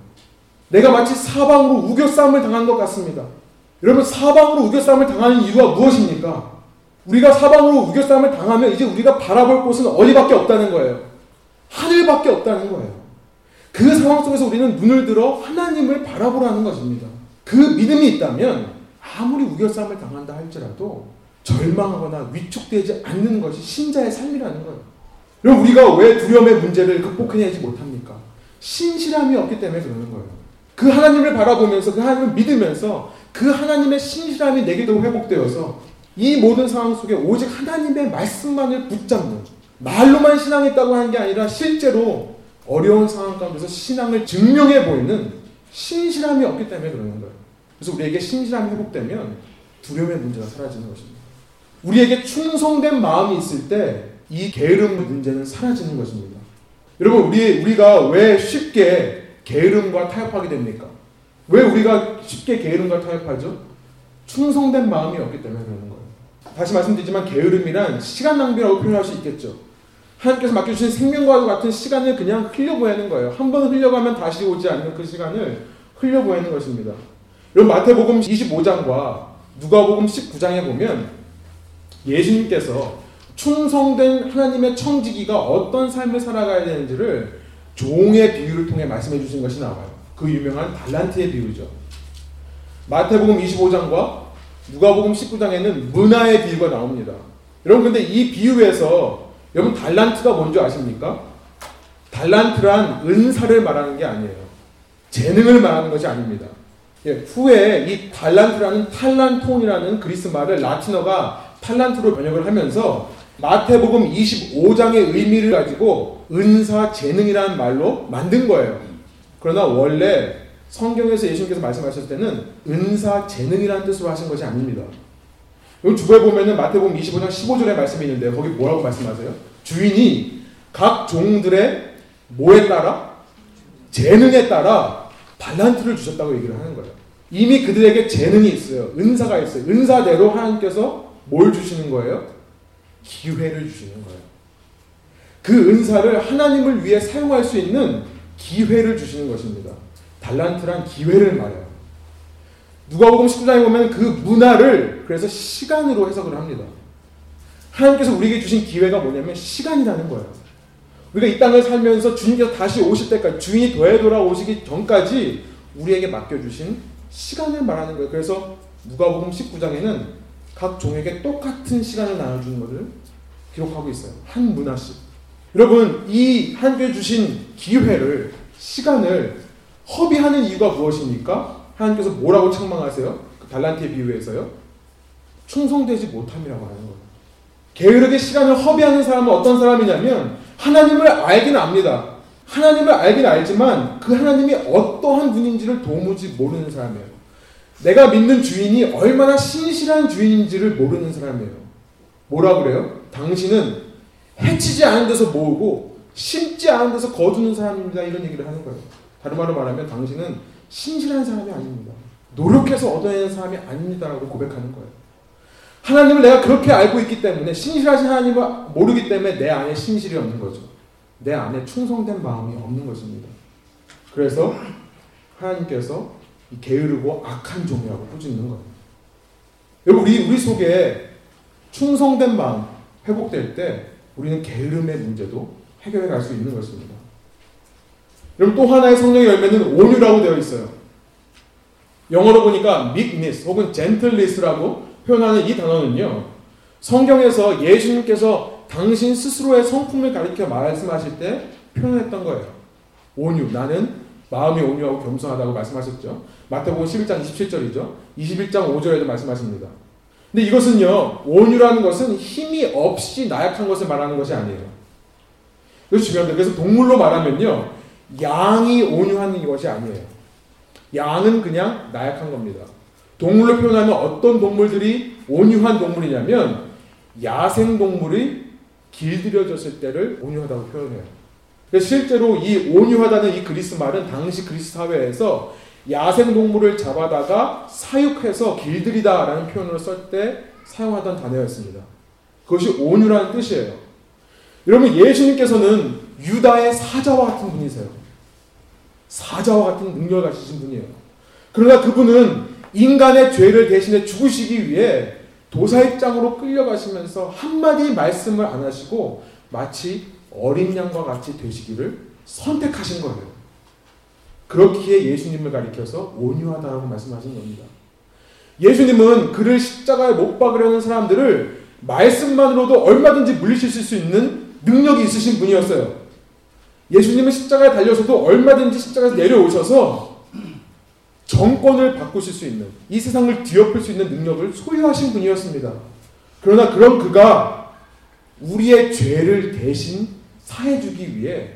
내가 마치 사방으로 우겨싸움을 당한 것 같습니다. 여러분 사방으로 우겨싸움을 당하는 이유가 무엇입니까? 우리가 사방으로 우겨싸움을 당하면 이제 우리가 바라볼 곳은 어디밖에 없다는 거예요. 하늘밖에 없다는 거예요. 그 상황 속에서 우리는 눈을 들어 하나님을 바라보라는 것입니다. 그 믿음이 있다면 아무리 우겨싸움을 당한다 할지라도 절망하거나 위축되지 않는 것이 신자의 삶이라는 거예요. 그럼 우리가 왜 두려움의 문제를 극복해내지 못합니까? 신실함이 없기 때문에 그러는 거예요. 그 하나님을 바라보면서 그 하나님을 믿으면서 그 하나님의 신실함이 내게도 회복되어서 이 모든 상황 속에 오직 하나님의 말씀만을 붙잡는 말로만 신앙했다고 하는 게 아니라 실제로 어려운 상황 가운데서 신앙을 증명해 보이는 신실함이 없기 때문에 그러는 거예요. 그래서 우리에게 신실함이 회복되면 두려움의 문제가 사라지는 것입니다. 우리에게 충성된 마음이 있을 때 이 게으름 문제는 사라지는 것입니다. 여러분 우리 우리가 왜 쉽게 게으름과 타협하게 됩니까? 왜 우리가 쉽게 게으름과 타협하죠? 충성된 마음이 없기 때문에 그러는 거예요. 다시 말씀드리지만 게으름이란 시간 낭비라고 표현할 수 있겠죠. 하나님께서 맡겨주신 생명과도 같은 시간을 그냥 흘려보내는 거예요. 한 번 흘려가면 다시 오지 않는 그 시간을 흘려보내는 것입니다. 여러분 마태복음 25장과 누가복음 19장에 보면 예수님께서 충성된 하나님의 청지기가 어떤 삶을 살아가야 되는지를 종의 비유를 통해 말씀해 주신 것이 나와요. 그 유명한 달란트의 비유죠. 마태복음 25장과 누가복음 19장에는 문화의 비유가 나옵니다. 여러분 근데 이 비유에서 여러분 달란트가 뭔지 아십니까? 달란트란 은사를 말하는 게 아니에요. 재능을 말하는 것이 아닙니다. 예, 후에 이 달란트라는 탈란톤이라는 그리스 말을 라틴어가 탈란트로 번역을 하면서 마태복음 25장의 의미를 가지고 은사 재능이라는 말로 만든 거예요. 그러나 원래 성경에서 예수님께서 말씀하셨을 때는 은사 재능이라는 뜻으로 하신 것이 아닙니다. 여기 주부에 보면은 마태복음 25장 15절에 말씀이 있는데 거기 뭐라고 말씀하세요? 주인이 각 종들의 뭐에 따라 재능에 따라 달란트를 주셨다고 얘기를 하는 거예요. 이미 그들에게 재능이 있어요. 은사가 있어요. 은사대로 하나님께서 뭘 주시는 거예요? 기회를 주시는 거예요. 그 은사를 하나님을 위해 사용할 수 있는 기회를 주시는 것입니다. 달란트란 기회를 말해요. 누가복음 19장에 보면 그 문화를 그래서 시간으로 해석을 합니다. 하나님께서 우리에게 주신 기회가 뭐냐면 시간이라는 거예요. 우리가 이 땅을 살면서 주님께서 다시 오실 때까지 주인이 되어 돌아오시기 전까지 우리에게 맡겨 주신 시간을 말하는 거예요. 그래서 누가복음 19장에는 각 종에게 똑같은 시간을 나눠 주는 것을 기록하고 있어요. 한 문화씩. 여러분, 이 하나님께 주신 기회를, 시간을 허비하는 이유가 무엇입니까? 하나님께서 뭐라고 책망하세요? 그 달란트에 비유해서요. 충성되지 못함이라고 하는 거예요. 게으르게 시간을 허비하는 사람은 어떤 사람이냐면 하나님을 알긴 압니다. 하나님을 알긴 알지만 그 하나님이 어떠한 분인지를 도무지 모르는 사람이에요. 내가 믿는 주인이 얼마나 신실한 주인인지를 모르는 사람이에요. 뭐라 그래요? 당신은 해치지 않은 데서 모으고 심지 않은 데서 거두는 사람입니다. 이런 얘기를 하는 거예요. 다른 말로 말하면 당신은 신실한 사람이 아닙니다. 노력해서 얻어내는 사람이 아닙니다라고 고백하는 거예요. 하나님을 내가 그렇게 알고 있기 때문에 신실하신 하나님을 모르기 때문에 내 안에 신실이 없는 거죠. 내 안에 충성된 마음이 없는 것입니다. 그래서 하나님께서 게으르고 악한 종이라고 꾸짖는 거예요. 여러분 우리 우리 속에 충성된 마음 회복될 때 우리는 게으름의 문제도 해결해 갈 수 있는 것입니다. 여러분 또 하나의 성령의 열매는 온유라고 되어 있어요. 영어로 보니까 meekness 혹은 gentleness라고 표현하는 이 단어는요. 성경에서 예수님께서 당신 스스로의 성품을 가리켜 말씀하실 때 표현했던 거예요. 온유. 나는 마음이 온유하고 겸손하다고 말씀하셨죠. 마태복음 11장 27절이죠. 21장 5절에도 말씀하십니다. 근데 이것은요. 온유라는 것은 힘이 없이 나약한 것을 말하는 것이 아니에요. 그래서 중요합니다. 그래서 동물로 말하면요. 양이 온유한 것이 아니에요. 양은 그냥 나약한 겁니다. 동물로 표현하면 어떤 동물들이 온유한 동물이냐면 야생 동물이 길들여졌을 때를 온유하다고 표현해요. 실제로 이 온유하다는 이 그리스 말은 당시 그리스 사회에서 야생 동물을 잡아다가 사육해서 길들이다라는 표현으로 쓸때 사용하던 단어였습니다. 그것이 온유라는 뜻이에요. 여러분 예수님께서는 유다의 사자와 같은 분이세요. 사자와 같은 능력을 가지신 분이에요. 그러나 그분은 인간의 죄를 대신해 죽으시기 위해 도사 입장으로 끌려가시면서 한마디 말씀을 안 하시고 마치 어린 양과 같이 되시기를 선택하신 거예요. 그렇기에 예수님을 가리켜서 온유하다라고 말씀하신 겁니다. 예수님은 그를 십자가에 못 박으려는 사람들을 말씀만으로도 얼마든지 물리칠 수 있는 능력이 있으신 분이었어요. 예수님은 십자가에 달려서도 얼마든지 십자가에서 내려오셔서 정권을 바꾸실 수 있는 이 세상을 뒤엎을 수 있는 능력을 소유하신 분이었습니다. 그러나 그런 그가 우리의 죄를 대신 사해주기 위해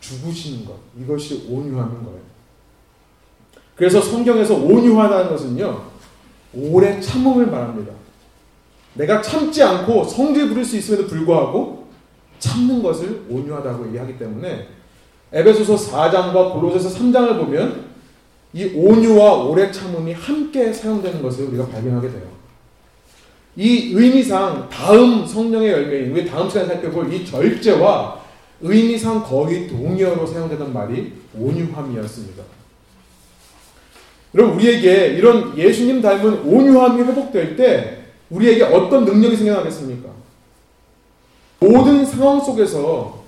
죽으시는 것 이것이 온유함인 거예요. 그래서 성경에서 온유하다는 것은요 오래 참음을 말합니다. 내가 참지 않고 성질 부릴 수 있음에도 불구하고 참는 것을 온유하다고 얘기하기 때문에 에베소서 4장과 골로새서 3장을 보면 이 온유와 오래 참음이 함께 사용되는 것을 우리가 발견하게 돼요. 이 의미상 다음 성령의 열매인 우리 다음 시간에 살펴볼 이 절제와 의미상 거의 동의어로 사용되던 말이 온유함이었습니다. 여러분 우리에게 이런 예수님 닮은 온유함이 회복될 때 우리에게 어떤 능력이 생겨나겠습니까? 모든 상황 속에서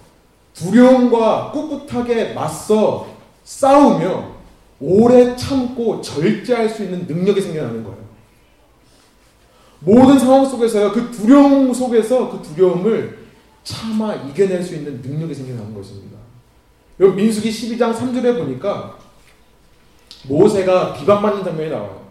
두려움과 꿋꿋하게 맞서 싸우며 오래 참고 절제할 수 있는 능력이 생겨나는 거예요. 모든 상황 속에서요, 그 두려움 속에서 그 두려움을 참아 이겨낼 수 있는 능력이 생겨나는 것입니다. 여기 민수기 12장 3절에 보니까 모세가 비방받는 장면이 나와요.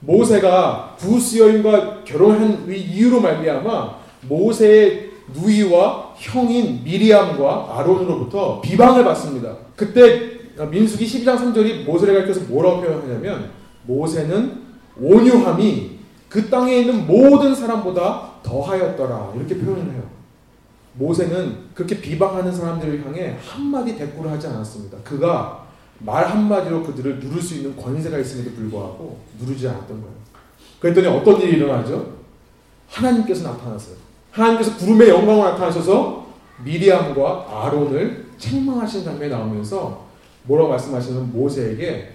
모세가 부스 여인과 결혼한 이유로 말미암아 모세의 누이와 형인 미리암과 아론으로부터 비방을 받습니다. 그때 민수기 12장 3절이 모세를 가리켜서 뭐라고 표현하냐면 모세는 온유함이 그 땅에 있는 모든 사람보다 더하였더라 이렇게 표현을 해요. 모세는 그렇게 비방하는 사람들을 향해 한마디 대꾸를 하지 않았습니다. 그가 말 한마디로 그들을 누를 수 있는 권세가 있음에도 불구하고 누르지 않았던 거예요. 그랬더니 어떤 일이 일어나죠? 하나님께서 나타났어요. 하나님께서 구름의 영광으로 나타나셔서 미리암과 아론을 책망하시는 장면이 나오면서 뭐라고 말씀하시는 모세에게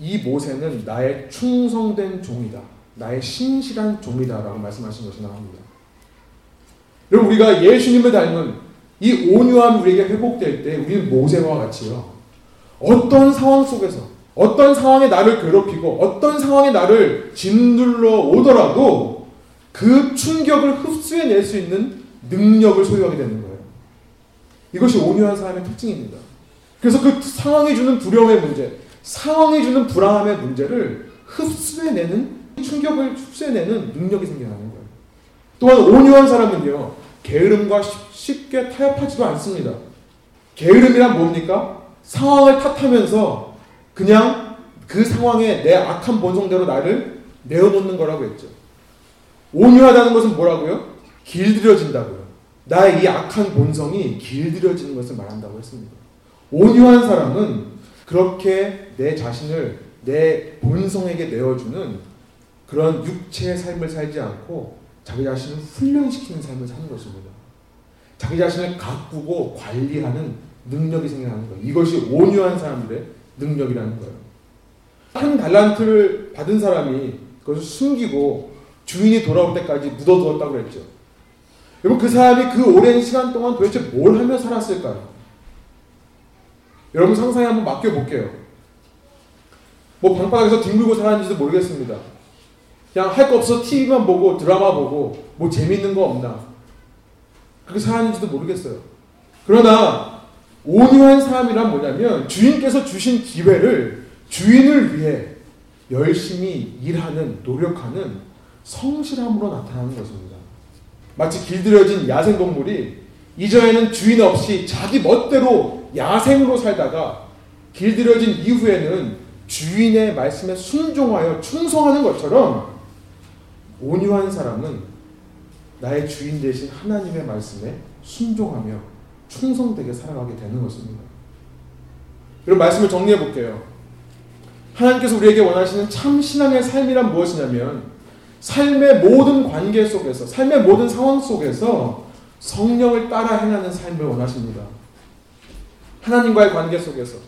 이 모세는 나의 충성된 종이다. 나의 신실한 종이다 라고 말씀하신 것이 나옵니다. 여러분 우리가 예수님을 닮은 이 온유함이 우리에게 회복될 때 우리는 모세와 같이요. 어떤 상황 속에서 어떤 상황에 나를 괴롭히고 어떤 상황에 나를 짓눌러 오더라도 그 충격을 흡수해낼 수 있는 능력을 소유하게 되는 거예요. 이것이 온유한 사람의 특징입니다. 그래서 그 상황이 주는 두려움의 문제, 상황이 주는 불안함의 문제를 흡수해내는 충격을 흡수해내는 능력이 생겨나는 거예요. 또한 온유한 사람은요, 게으름과 쉽게 타협하지도 않습니다. 게으름이란 뭡니까? 상황을 탓하면서 그냥 그 상황에 내 악한 본성대로 나를 내어놓는 거라고 했죠. 온유하다는 것은 뭐라고요? 길들여진다고요. 나의 이 악한 본성이 길들여지는 것을 말한다고 했습니다. 온유한 사람은 그렇게 내 자신을 내 본성에게 내어주는 그런 육체의 삶을 살지 않고 자기 자신을 훈련시키는 삶을 사는 것입니다. 자기 자신을 가꾸고 관리하는 능력이 생겨나는 거예요. 이것이 온유한 사람들의 능력이라는 거예요. 한 달란트를 받은 사람이 그것을 숨기고 주인이 돌아올 때까지 묻어두었다고 그랬죠. 여러분 그 사람이 그 오랜 시간 동안 도대체 뭘 하며 살았을까요? 여러분 상상에 한번 맡겨볼게요. 뭐 방바닥에서 뒹굴고 살았는지도 모르겠습니다. 그냥 할 거 없어 TV만 보고 드라마 보고 뭐 재밌는 거 없나. 그렇게 살았는지도 모르겠어요. 그러나 온유한 사람이란 뭐냐면 주인께서 주신 기회를 주인을 위해 열심히 일하는 노력하는 성실함으로 나타나는 것입니다. 마치 길들여진 야생동물이 이전에는 주인 없이 자기 멋대로 야생으로 살다가 길들여진 이후에는 주인의 말씀에 순종하여 충성하는 것처럼 온유한 사람은 나의 주인 대신 하나님의 말씀에 순종하며 충성되게 살아가게 되는 것입니다. 이런 말씀을 정리해 볼게요. 하나님께서 우리에게 원하시는 참 신앙의 삶이란 무엇이냐면 삶의 모든 관계 속에서 삶의 모든 상황 속에서 성령을 따라 행하는 삶을 원하십니다. 하나님과의 관계 속에서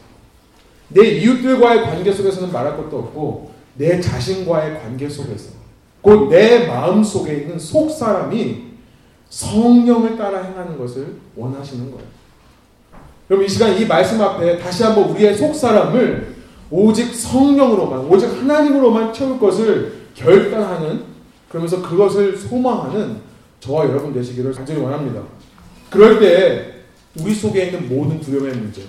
내 이웃들과의 관계 속에서는 말할 것도 없고 내 자신과의 관계 속에서 곧 내 마음 속에 있는 속 사람이 성령을 따라 행하는 것을 원하시는 거예요. 여러분 이 시간 이 말씀 앞에 다시 한번 우리의 속 사람을 오직 성령으로만 오직 하나님으로만 채울 것을 결단하는 그러면서 그것을 소망하는 저와 여러분 되시기를 간절히 원합니다. 그럴 때 우리 속에 있는 모든 두려움의 문제,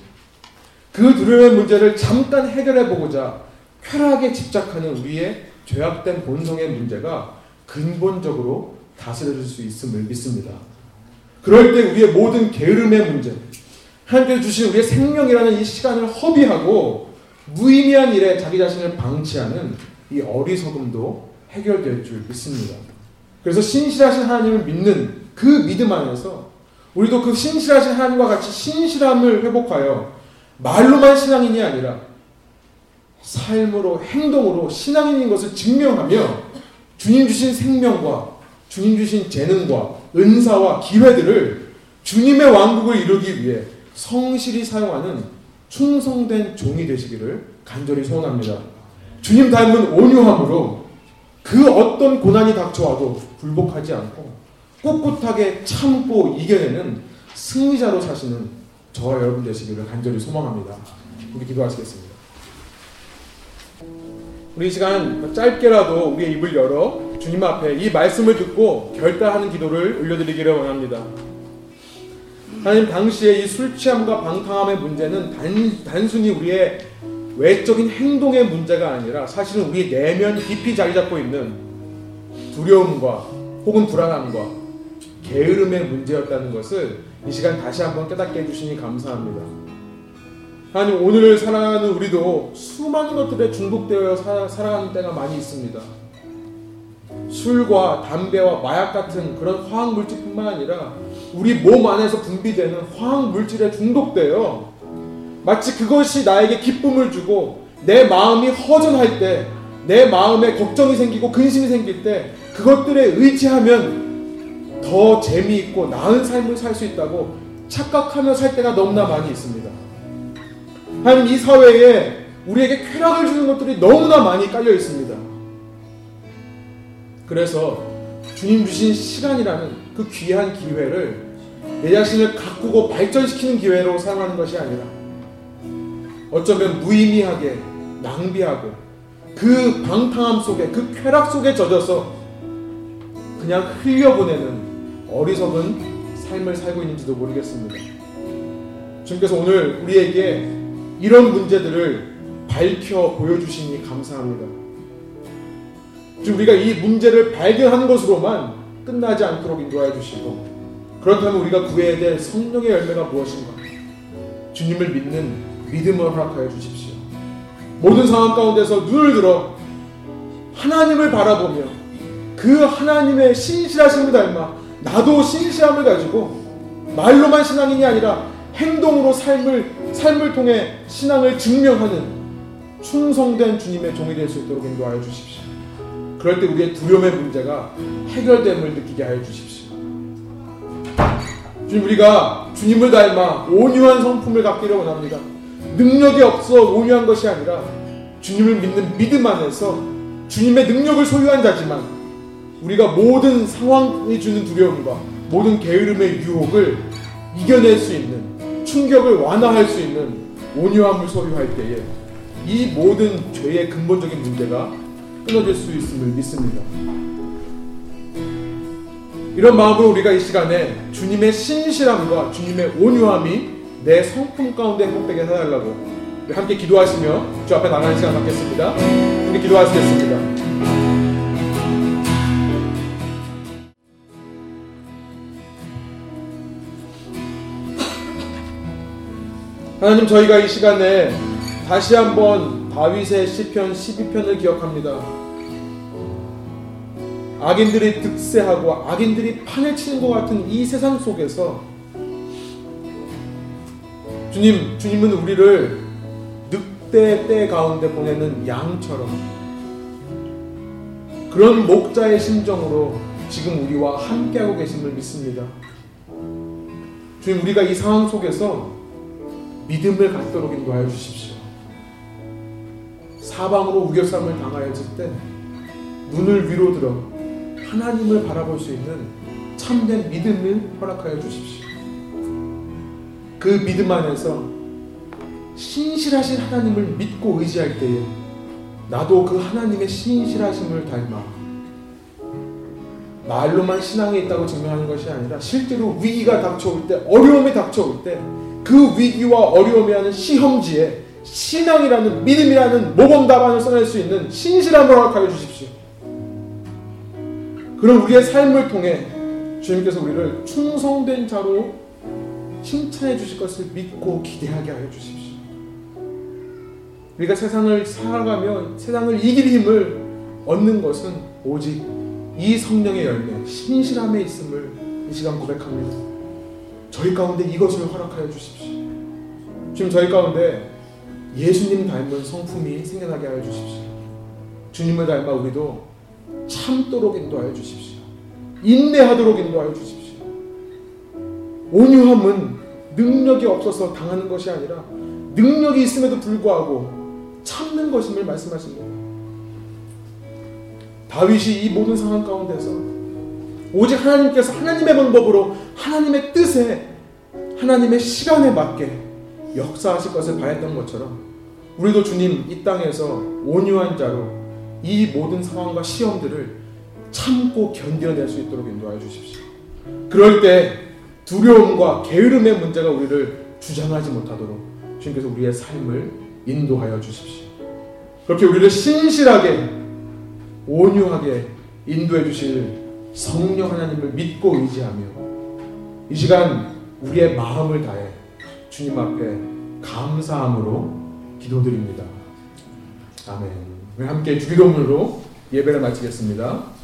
그 두려움의 문제를 잠깐 해결해 보고자 쾌락에 집착하는 우리의 죄악된 본성의 문제가 근본적으로 다스려질 수 있음을 믿습니다. 그럴 때 우리의 모든 게으름의 문제, 하나님께서 주신 우리의 생명이라는 이 시간을 허비하고 무의미한 일에 자기 자신을 방치하는 이 어리석음도 해결될 줄 믿습니다. 그래서 신실하신 하나님을 믿는 그 믿음 안에서 우리도 그 신실하신 하나님과 같이 신실함을 회복하여 말로만 신앙인이 아니라 삶으로 행동으로 신앙인인 것을 증명하며 주님 주신 생명과 주님 주신 재능과 은사와 기회들을 주님의 왕국을 이루기 위해 성실히 사용하는 충성된 종이 되시기를 간절히 소원합니다. 주님 닮은 온유함으로 그 어떤 고난이 닥쳐와도 굴복하지 않고 꿋꿋하게 참고 이겨내는 승리자로 사시는 저와 여러분 되시기를 간절히 소망합니다. 우리 기도하시겠습니다. 우리 시간 짧게라도 우리의 입을 열어 주님 앞에 이 말씀을 듣고 결단하는 기도를 올려드리기를 원합니다. 하나님 당시에 이술 취함과 방탕함의 문제는 단, 단순히 우리의 외적인 행동의 문제가 아니라 사실은 우리 내면 깊이 자리 잡고 있는 두려움과 혹은 불안함과 게으름의 문제였다는 것을 이 시간 다시 한번 깨닫게 해주시니 감사합니다. 하나님 오늘을 살아가는 우리도 수많은 것들에 중독되어 사, 살아가는 때가 많이 있습니다. 술과 담배와 마약 같은 그런 화학 물질뿐만 아니라 우리 몸 안에서 분비되는 화학 물질에 중독되어 마치 그것이 나에게 기쁨을 주고 내 마음이 허전할 때, 내 마음에 걱정이 생기고 근심이 생길 때 그것들에 의지하면 더 재미있고 나은 삶을 살 수 있다고 착각하며 살 때가 너무나 많이 있습니다. 하나님 이 사회에 우리에게 쾌락을 주는 것들이 너무나 많이 깔려 있습니다. 그래서 주님 주신 시간이라는 그 귀한 기회를 내 자신을 가꾸고 발전시키는 기회로 사용하는 것이 아니라 어쩌면 무의미하게 낭비하고 그 방탕함 속에 그 쾌락 속에 젖어서 그냥 흘려보내는 어리석은 삶을 살고 있는지도 모르겠습니다. 주님께서 오늘 우리에게 이런 문제들을 밝혀 보여주시니 감사합니다. 우리가 이 문제를 발견하는 것으로만 끝나지 않도록 인도하여 주시고 그렇다면 우리가 구해야 될 성령의 열매가 무엇인가? 주님을 믿는 믿음을 허락하여 주십시오. 모든 상황 가운데서 눈을 들어 하나님을 바라보며 그 하나님의 신실하심을 닮아 나도 신실함을 가지고 말로만 신앙인이 아니라 행동으로 삶을 삶을 통해 신앙을 증명하는 충성된 주님의 종이 될 수 있도록 인도하여 주십시오. 그럴 때 우리의 두려움의 문제가 해결됨을 느끼게 하여 주십시오. 주님 우리가 주님을 닮아 온유한 성품을 갖기를 원합니다. 능력이 없어 온유한 것이 아니라 주님을 믿는 믿음 안에서 주님의 능력을 소유한 자지만 우리가 모든 상황이 주는 두려움과 모든 게으름의 유혹을 이겨낼 수 있는 충격을 완화할 수 있는 온유함을 소유할 때에 이 모든 죄의 근본적인 문제가 끊어질 수 있음을 믿습니다. 이런 마음으로 우리가 이 시간에 주님의 신실함과 주님의 온유함이 내 성품 가운데 행복되게 해달라고 함께 기도하시며 주 앞에 나가는 시간 갖겠습니다. 함께 기도하시겠습니다. 하나님 저희가 이 시간에 다시 한번 다윗의 시편 12편을 기억합니다. 악인들이 득세하고 악인들이 판을 치는 것 같은 이 세상 속에서 주님, 주님은 우리를 늑대 때 가운데 보내는 양처럼 그런 목자의 심정으로 지금 우리와 함께하고 계심을 믿습니다. 주님, 우리가 이 상황 속에서 믿음을 갖도록 인도하여 주십시오. 사방으로 우겨쌈을 당하였을 때 눈을 위로 들어 하나님을 바라볼 수 있는 참된 믿음을 허락하여 주십시오. 그 믿음 안에서 신실하신 하나님을 믿고 의지할 때에 나도 그 하나님의 신실하심을 닮아 말로만 신앙이 있다고 증명하는 것이 아니라 실제로 위기가 닥쳐올 때 어려움이 닥쳐올 때 그 위기와 어려움이 하는 시험지에 신앙이라는 믿음이라는 모범 답안을 써낼 수 있는 신실함을 허락하여 주십시오. 그럼 우리의 삶을 통해 주님께서 우리를 충성된 자로 칭찬해 주실 것을 믿고 기대하게 하여 주십시오. 우리가 세상을 살아가며 세상을 이길 힘을 얻는 것은 오직 이 성령의 열매, 신실함에 있음을 이 시간 고백합니다. 저희 가운데 이것을 허락하여 주십시오. 지금 저희 가운데 예수님 닮은 성품이 생겨나게 하여 주십시오. 주님을 닮아 우리도 참도록 인도하여 주십시오. 인내하도록 인도하여 주십시오. 온유함은 능력이 없어서 당하는 것이 아니라 능력이 있음에도 불구하고 참는 것임을 말씀하십니다. 다윗이 이 모든 상황 가운데서 오직 하나님께서 하나님의 방법으로 하나님의 뜻에 하나님의 시간에 맞게 역사하실 것을 바랬던 것처럼 우리도 주님 이 땅에서 온유한 자로 이 모든 상황과 시험들을 참고 견뎌낼 수 있도록 인도하여 주십시오. 그럴 때 두려움과 게으름의 문제가 우리를 주장하지 못하도록 주님께서 우리의 삶을 인도하여 주십시오. 그렇게 우리를 신실하게 온유하게 인도해 주실 성령 하나님을 믿고 의지하며 이 시간 우리의 마음을 다해 주님 앞에 감사함으로 기도드립니다. 아멘. 함께 주기도문으로 예배를 마치겠습니다.